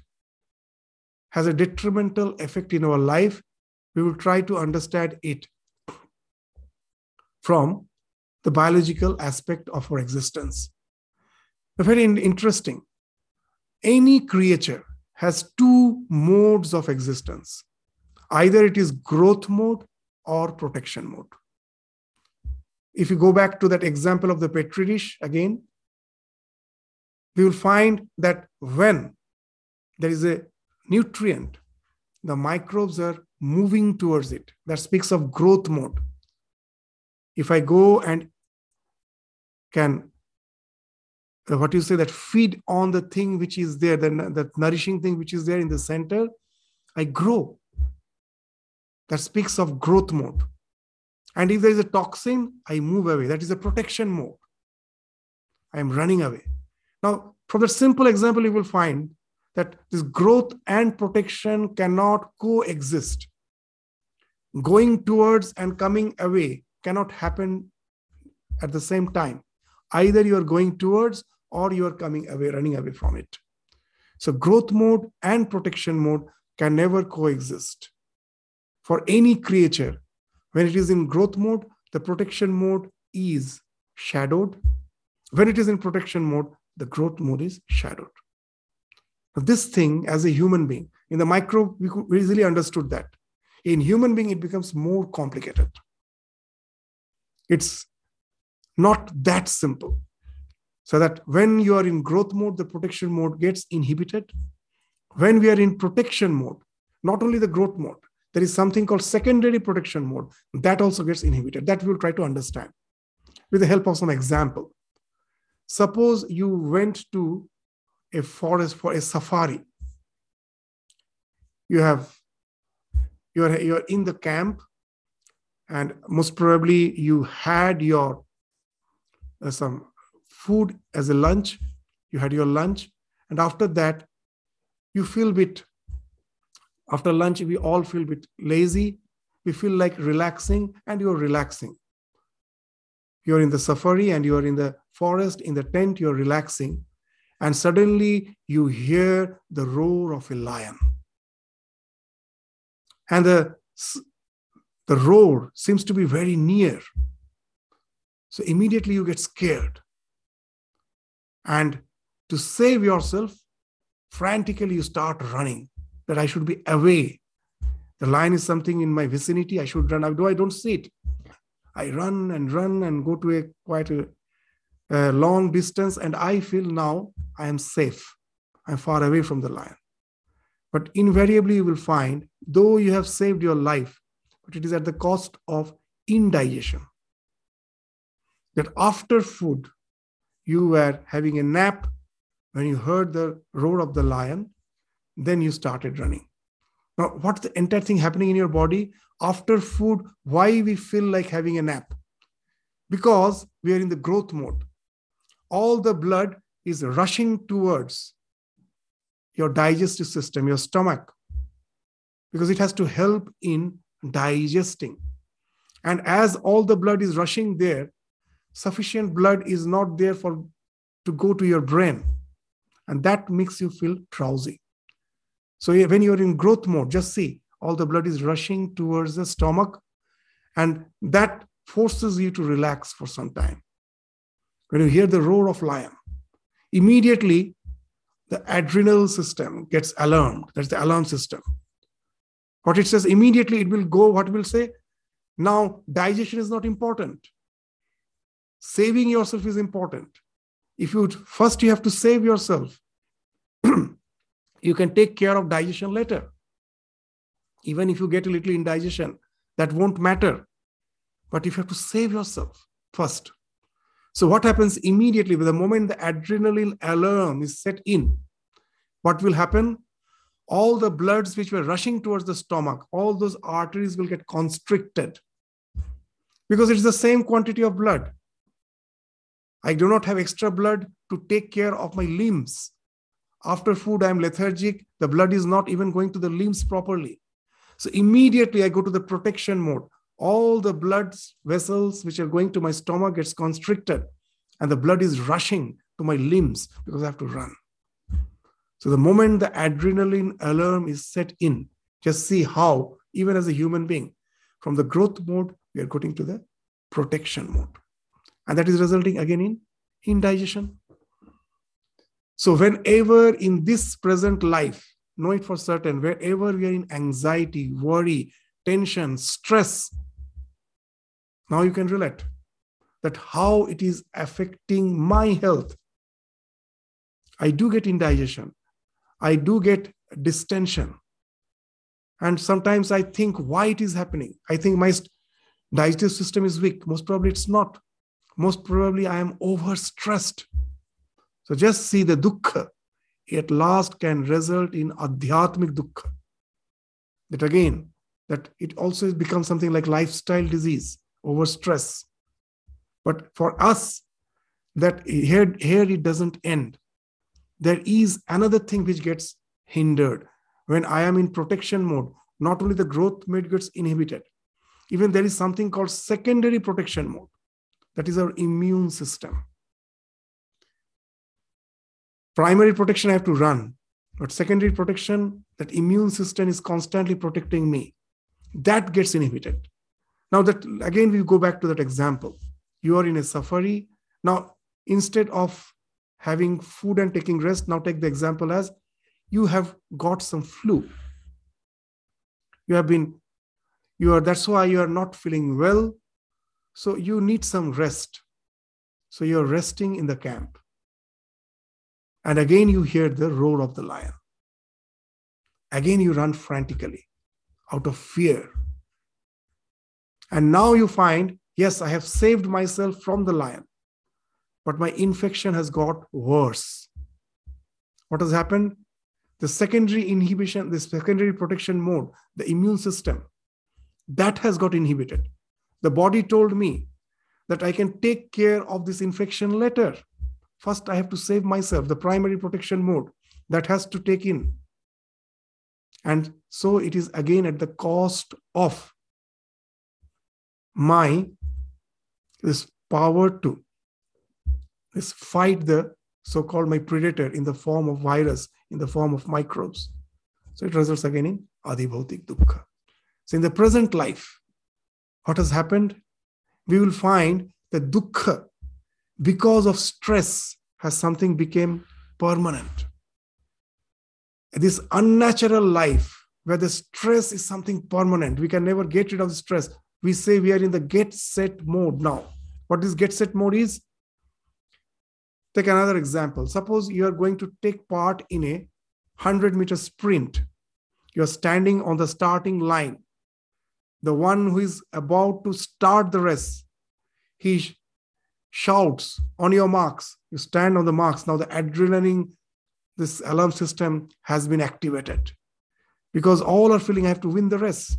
has a detrimental effect in our life. We will try to understand it from the biological aspect of our existence. Very interesting. Any creature has two modes of existence. Either it is growth mode or protection mode. If you go back to that example of the petri dish again, we will find that when there is a nutrient, the microbes are moving towards it. That speaks of growth mode. If I go and can Uh, what you say that feed on the thing which is there, the, that nourishing thing which is there in the center, I grow. That speaks of growth mode. And if there is a toxin, I move away. That is a protection mode. I am running away. Now, from the simple example, you will find that this growth and protection cannot coexist. Going towards and coming away cannot happen at the same time. Either you are going towards or you are coming away, running away from it. So, growth mode and protection mode can never coexist. For any creature, when it is in growth mode, the protection mode is shadowed. When it is in protection mode, the growth mode is shadowed. This thing, as a human being, in the micro, we easily understood that. In human being, it becomes more complicated. It's not that simple. So that when you are in growth mode, the protection mode gets inhibited. When we are in protection mode, not only the growth mode, there is something called secondary protection mode that also gets inhibited. That we'll try to understand with the help of some example. Suppose you went to a forest for a safari. You have you're you're in the camp, and most probably you had your uh, some food as a lunch. You had your lunch, and after that, you feel bit. After lunch, we all feel a bit lazy. We feel like relaxing, and you're relaxing. You're in the safari and you're in the forest, in the tent, you're relaxing. And suddenly you hear the roar of a lion. And the, the roar seems to be very near. So immediately you get scared. And to save yourself, frantically you start running, that I should be away. The lion is something in my vicinity, I should run. Though I don't see it. I run and run and go to a quite a, a long distance, and I feel now I am safe. I'm far away from the lion. But invariably, you will find, though you have saved your life, but it is at the cost of indigestion. That after food, you were having a nap when you heard the roar of the lion, then you started running. Now, what's the entire thing happening in your body? After food, why we feel like having a nap? Because we are in the growth mode. All the blood is rushing towards your digestive system, your stomach, because it has to help in digesting. And as all the blood is rushing there, sufficient blood is not there for to go to your brain. And that makes you feel drowsy. So when you're in growth mode just see all the blood is rushing towards the stomach. And that forces you to relax for some time. When you hear the roar of lion immediately the adrenal system gets alarmed. That's the alarm system. What it says immediately it will go what will say? Now digestion is not important saving yourself is important. If you first you have to save yourself. You can take care of digestion later. Even if you get a little indigestion that won't matter. But if you have to save yourself first. So what happens immediately with the moment the adrenaline alarm is set in what will happen? All the bloods which were rushing towards the stomach all those arteries will get constricted. Because it's the same quantity of blood. I do not have extra blood to take care of my limbs. After food, I'm lethargic. The blood is not even going to the limbs properly. So immediately I go to the protection mode. All the blood vessels which are going to my stomach gets constricted and the blood is rushing to my limbs because I have to run. So the moment the adrenaline alarm is set in, just see how, even as a human being, from the growth mode, we are going to the protection mode. And that is resulting again in indigestion. So, whenever in this present life, know it for certain, wherever we are in anxiety, worry, tension, stress, now you can relate that how it is affecting my health. I do get indigestion. I do get distension. And sometimes I think why it is happening. I think my digestive system is weak. Most probably it's not. Most probably I am overstressed. So just see the dukkha at last can result in adhyatmic dukkha. That again, that it also becomes something like lifestyle disease, overstress. But for us, that here, here it doesn't end. There is another thing which gets hindered. When I am in protection mode, not only the growth mode gets inhibited, even there is something called secondary protection mode. That is our immune system. Primary protection, I have to run. But secondary protection, that immune system is constantly protecting me. That gets inhibited. Now, that again, we go back to that example. You are in a safari. Now, instead of having food and taking rest, now take the example as you have got some flu. You have been, you are, that's why you are not feeling well. So you need some rest. So you're resting in the camp. And again, you hear the roar of the lion. Again, you run frantically out of fear. And now you find, yes, I have saved myself from the lion, but my infection has got worse. What has happened? The secondary inhibition, the secondary protection mode, the immune system, that has got inhibited. The body told me that I can take care of this infection later. First, I have to save myself, the primary protection mode that has to take in. And so it is again at the cost of my this power to this fight the so-called my predator in the form of virus, in the form of microbes. So it results again in adhibhautik dukkha. So in the present life, what has happened? We will find that dukkha because of stress has something became permanent. This unnatural life where the stress is something permanent we can never get rid of the stress. We say we are in the get set mode now. What this get set mode is? Take another example. Suppose you are going to take part in a 100 meter sprint. You're standing on the starting line the one who is about to start the race he shouts on your marks. You stand on the marks. Now the adrenaline, this alarm system has been activated because all are feeling I have to win the race.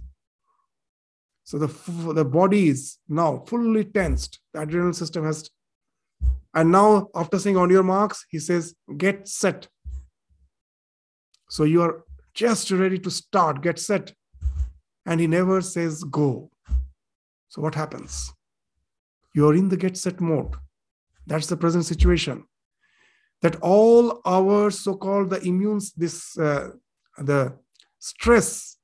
So the, the body is now fully tensed. The adrenal system has. And now, after saying on your marks, he says, get set. So you are just ready to start, get set. And he never says go. So what happens? you're in the get set mode. That's the present situation. That all our so-called the immunes, this uh, the stress,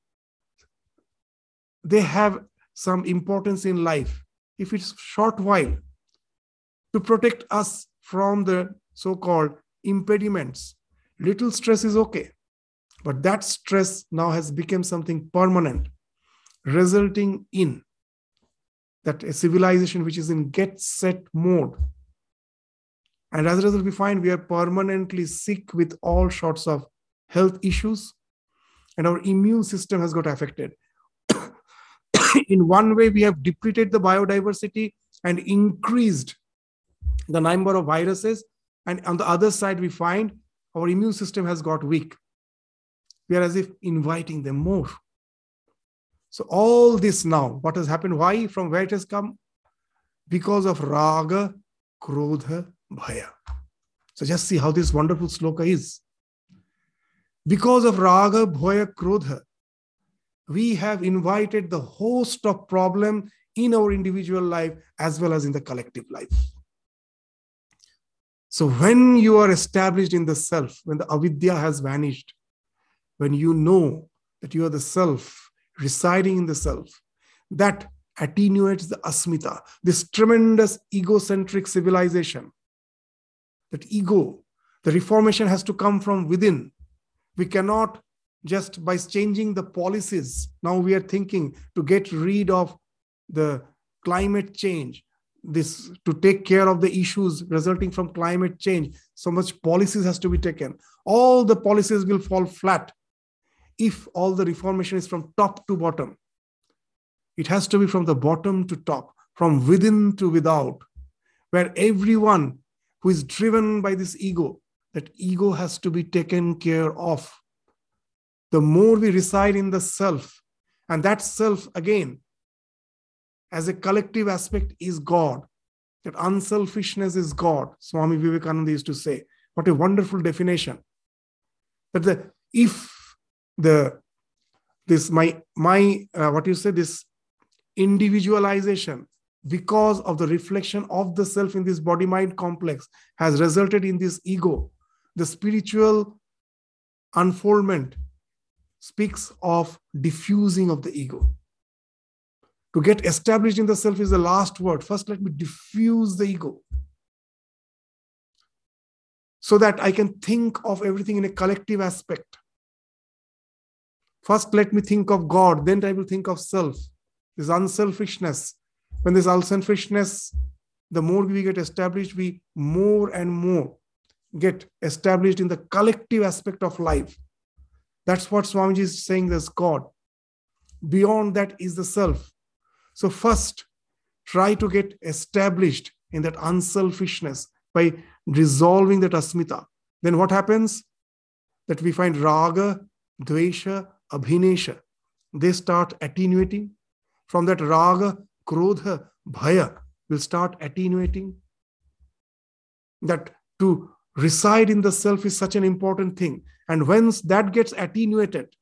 they have some importance in life. If it's short while, to protect us from the so-called impediments, little stress is okay. But that stress now has become something permanent, resulting in that a civilization which is in get set mode. And as a result, we find we are permanently sick with all sorts of health issues, and our immune system has got affected. in one way, we have depleted the biodiversity and increased the number of viruses. And on the other side, we find our immune system has got weak. We are as if inviting them more. So all this now, what has happened? Why? From where it has come? because of raga, krodha, bhaya. So just see how this wonderful sloka is. Because of raga, bhaya, krodha, we have invited the host of problem in our individual life as well as in the collective life. So when you are established in the self, when the avidya has vanished, when you know that you are the self residing in the self, that attenuates the asmita, this tremendous egocentric civilization. That ego, the reformation has to come from within. We cannot just by changing the policies. Now we are thinking to get rid of the climate change, this to take care of the issues resulting from climate change. So much policies has to be taken. All the policies will fall flat if all the reformation is from top to bottom. It has to be from the bottom to top, from within to without, where everyone who is driven by this ego, that ego has to be taken care of. The more we reside in the self, and that self again, as a collective aspect, is God. That unselfishness is God. Swami Vivekananda used to say. What a wonderful definition. That the if the this my my uh, what you say this individualization because of the reflection of the self in this body mind complex has resulted in this ego. The spiritual unfoldment speaks of diffusing of the ego. To get established in the self is the last word. First let me diffuse the ego. So that i can think of everything in a collective aspect first let me think of god then i will think of self this unselfishness. When this unselfishness, the more we get established, we more and more get established in the collective aspect of life. That's what Swamiji is saying there's God. Beyond that is the self. So, first, try to get established in that unselfishness by resolving that asmita. Then what happens? That we find raga, dvesha, abhinesha. They start attenuating, from that raga, krodha, bhaya will start attenuating. That to reside in the self is such an important thing. And once that gets attenuated,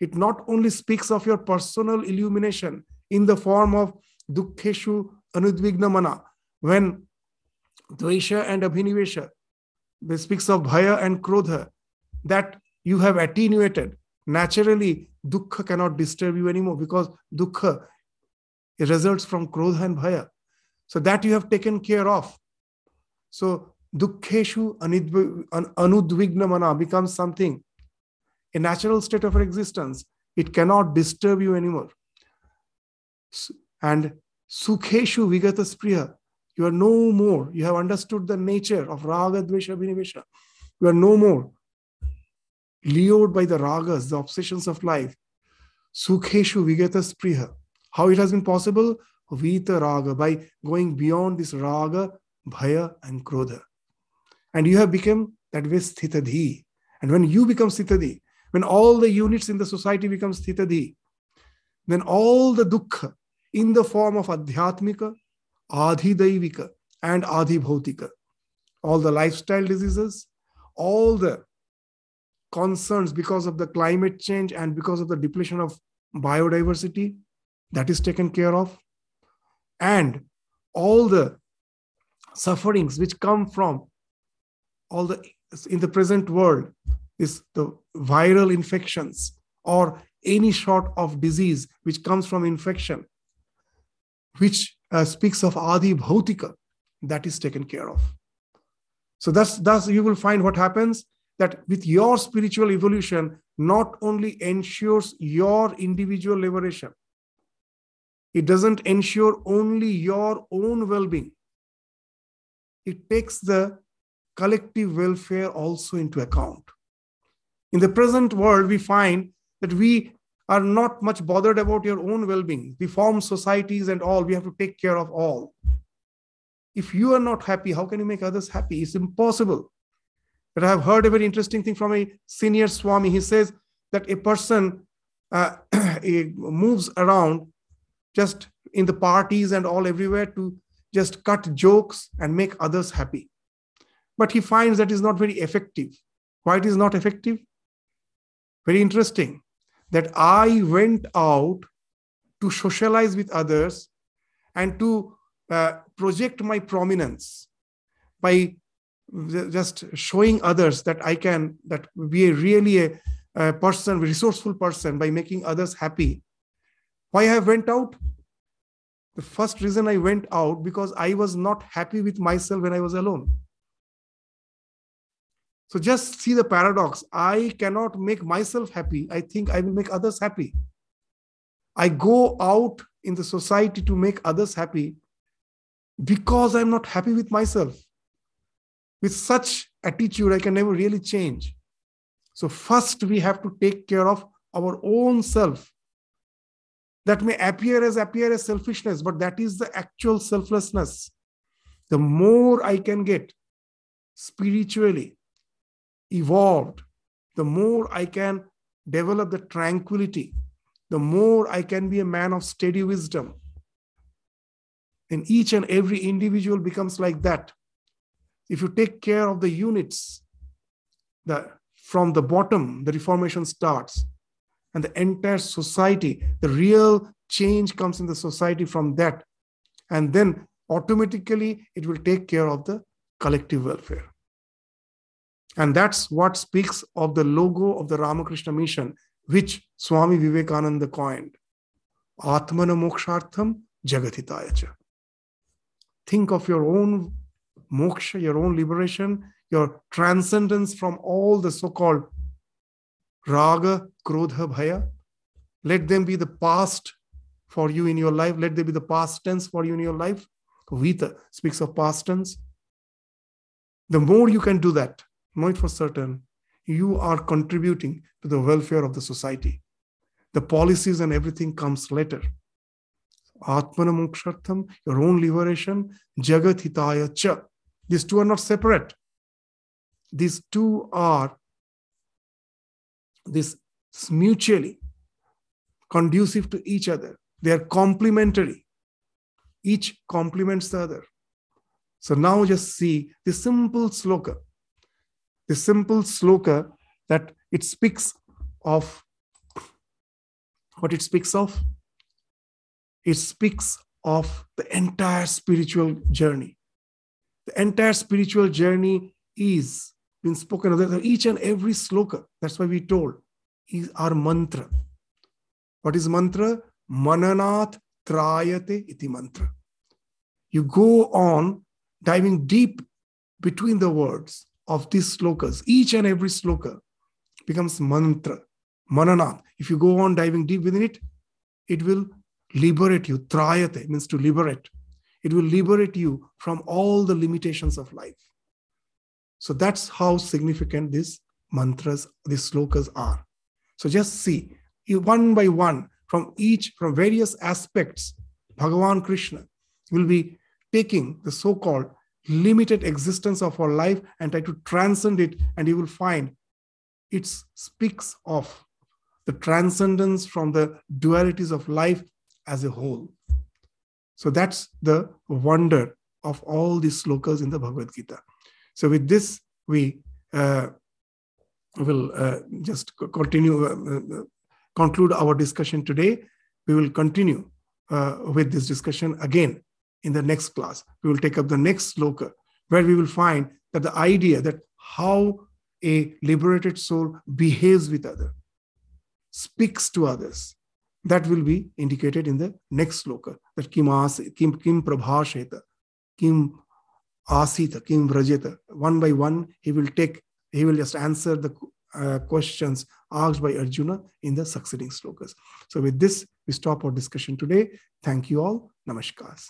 it not only speaks of your personal illumination in the form of dukkheshu anudvigna mana, when dvesha and abhinivesha, it speaks of bhaya and krodha, that you have attenuated. Naturally, dukkha cannot disturb you anymore because dukkha results from krodha and bhaya. So that you have taken care of. So dukkheshu anudvigna mana becomes something, a natural state of existence. It cannot disturb you anymore. And sukheshu vigata spriha. You are no more. You have understood the nature of raga, dvesha, vinivesha. You are no more lured by the ragas, the obsessions of life. Sukheshu Vigata Spriha. How it has been possible? Vita Raga, by going beyond this Raga, Bhaya, and Krodha. And you have become that way Sthitadhi. And when you become Sthitadhi, when all the units in the society become Sthitadhi, then all the dukkha in the form of Adhyatmika, Adhidaivika, and Adhibhautika, all the lifestyle diseases, all the concerns because of the climate change and because of the depletion of biodiversity that is taken care of. And all the sufferings which come from all the in the present world is the viral infections or any sort of disease which comes from infection which uh, speaks of adi bhautika that is taken care of. So that's thus you will find what happens that with your spiritual evolution not only ensures your individual liberation, it doesn't ensure only your own well being, it takes the collective welfare also into account. In the present world, we find that we are not much bothered about your own well being. We form societies and all, we have to take care of all. If you are not happy, how can you make others happy? It's impossible. But I have heard a very interesting thing from a senior Swami. He says that a person uh, moves around just in the parties and all everywhere to just cut jokes and make others happy. But he finds that is not very effective. Why it is not effective? Very interesting that I went out to socialize with others and to uh, project my prominence by just showing others that I can that be a really a, a person, resourceful person by making others happy. Why I went out? The first reason I went out because I was not happy with myself when I was alone. So just see the paradox. I cannot make myself happy. I think I will make others happy. I go out in the society to make others happy because I'm not happy with myself. With such attitude, I can never really change. So, first, we have to take care of our own self. That may appear as appear as selfishness, but that is the actual selflessness. The more I can get spiritually evolved, the more I can develop the tranquility, the more I can be a man of steady wisdom. And each and every individual becomes like that. If you take care of the units, the, from the bottom, the reformation starts. And the entire society, the real change comes in the society from that. And then automatically it will take care of the collective welfare. And that's what speaks of the logo of the Ramakrishna mission, which Swami Vivekananda coined. Atmana mokshartham jagat hitaya cha. Think of your own moksha, your own liberation, your transcendence from all the so called raga, krodha, bhaya. Let them be the past for you in your life. Let them be the past tense for you in your life. Vita speaks of past tense. The more you can do that, know it for certain, you are contributing to the welfare of the society. The policies and everything comes later. Atmana mokshartham, your own liberation, jagat hitaya cha. These two are not separate. These two are this mutually conducive to each other. They are complementary. Each complements the other. So now just see the simple sloka the simple sloka that it speaks of what it speaks of it speaks of the entire spiritual journey the entire spiritual journey is been spoken of each and every sloka that's why we told is our mantra what is mantra mananat trayate iti mantra you go on diving deep between the words of these slokas, each and every sloka becomes mantra, mananat. If you go on diving deep within it, it will liberate you. Trayate means to liberate. It will liberate you from all the limitations of life. So that's how significant these mantras, these slokas are. So just see, one by one, from each, from various aspects, Bhagavan Krishna will be taking the so called limited existence of our life and try to transcend it, and you will find it speaks of the transcendence from the dualities of life as a whole. So that's the wonder of all these slokas in the Bhagavad Gita. So with this, we uh, will uh, just continue, uh, uh, conclude our discussion today. We will continue uh, with this discussion again in the next class. We will take up the next sloka, where we will find that the idea that how a liberated soul behaves with others, speaks to others, that will be indicated in the next sloka. That kim, as, kim, kim prabhasheta, kim asita, kim vrajeta. One by one, he will take, he will just answer the uh, questions asked by Arjuna in the succeeding slokas. So with this, we stop our discussion today. Thank you all. Namaskars.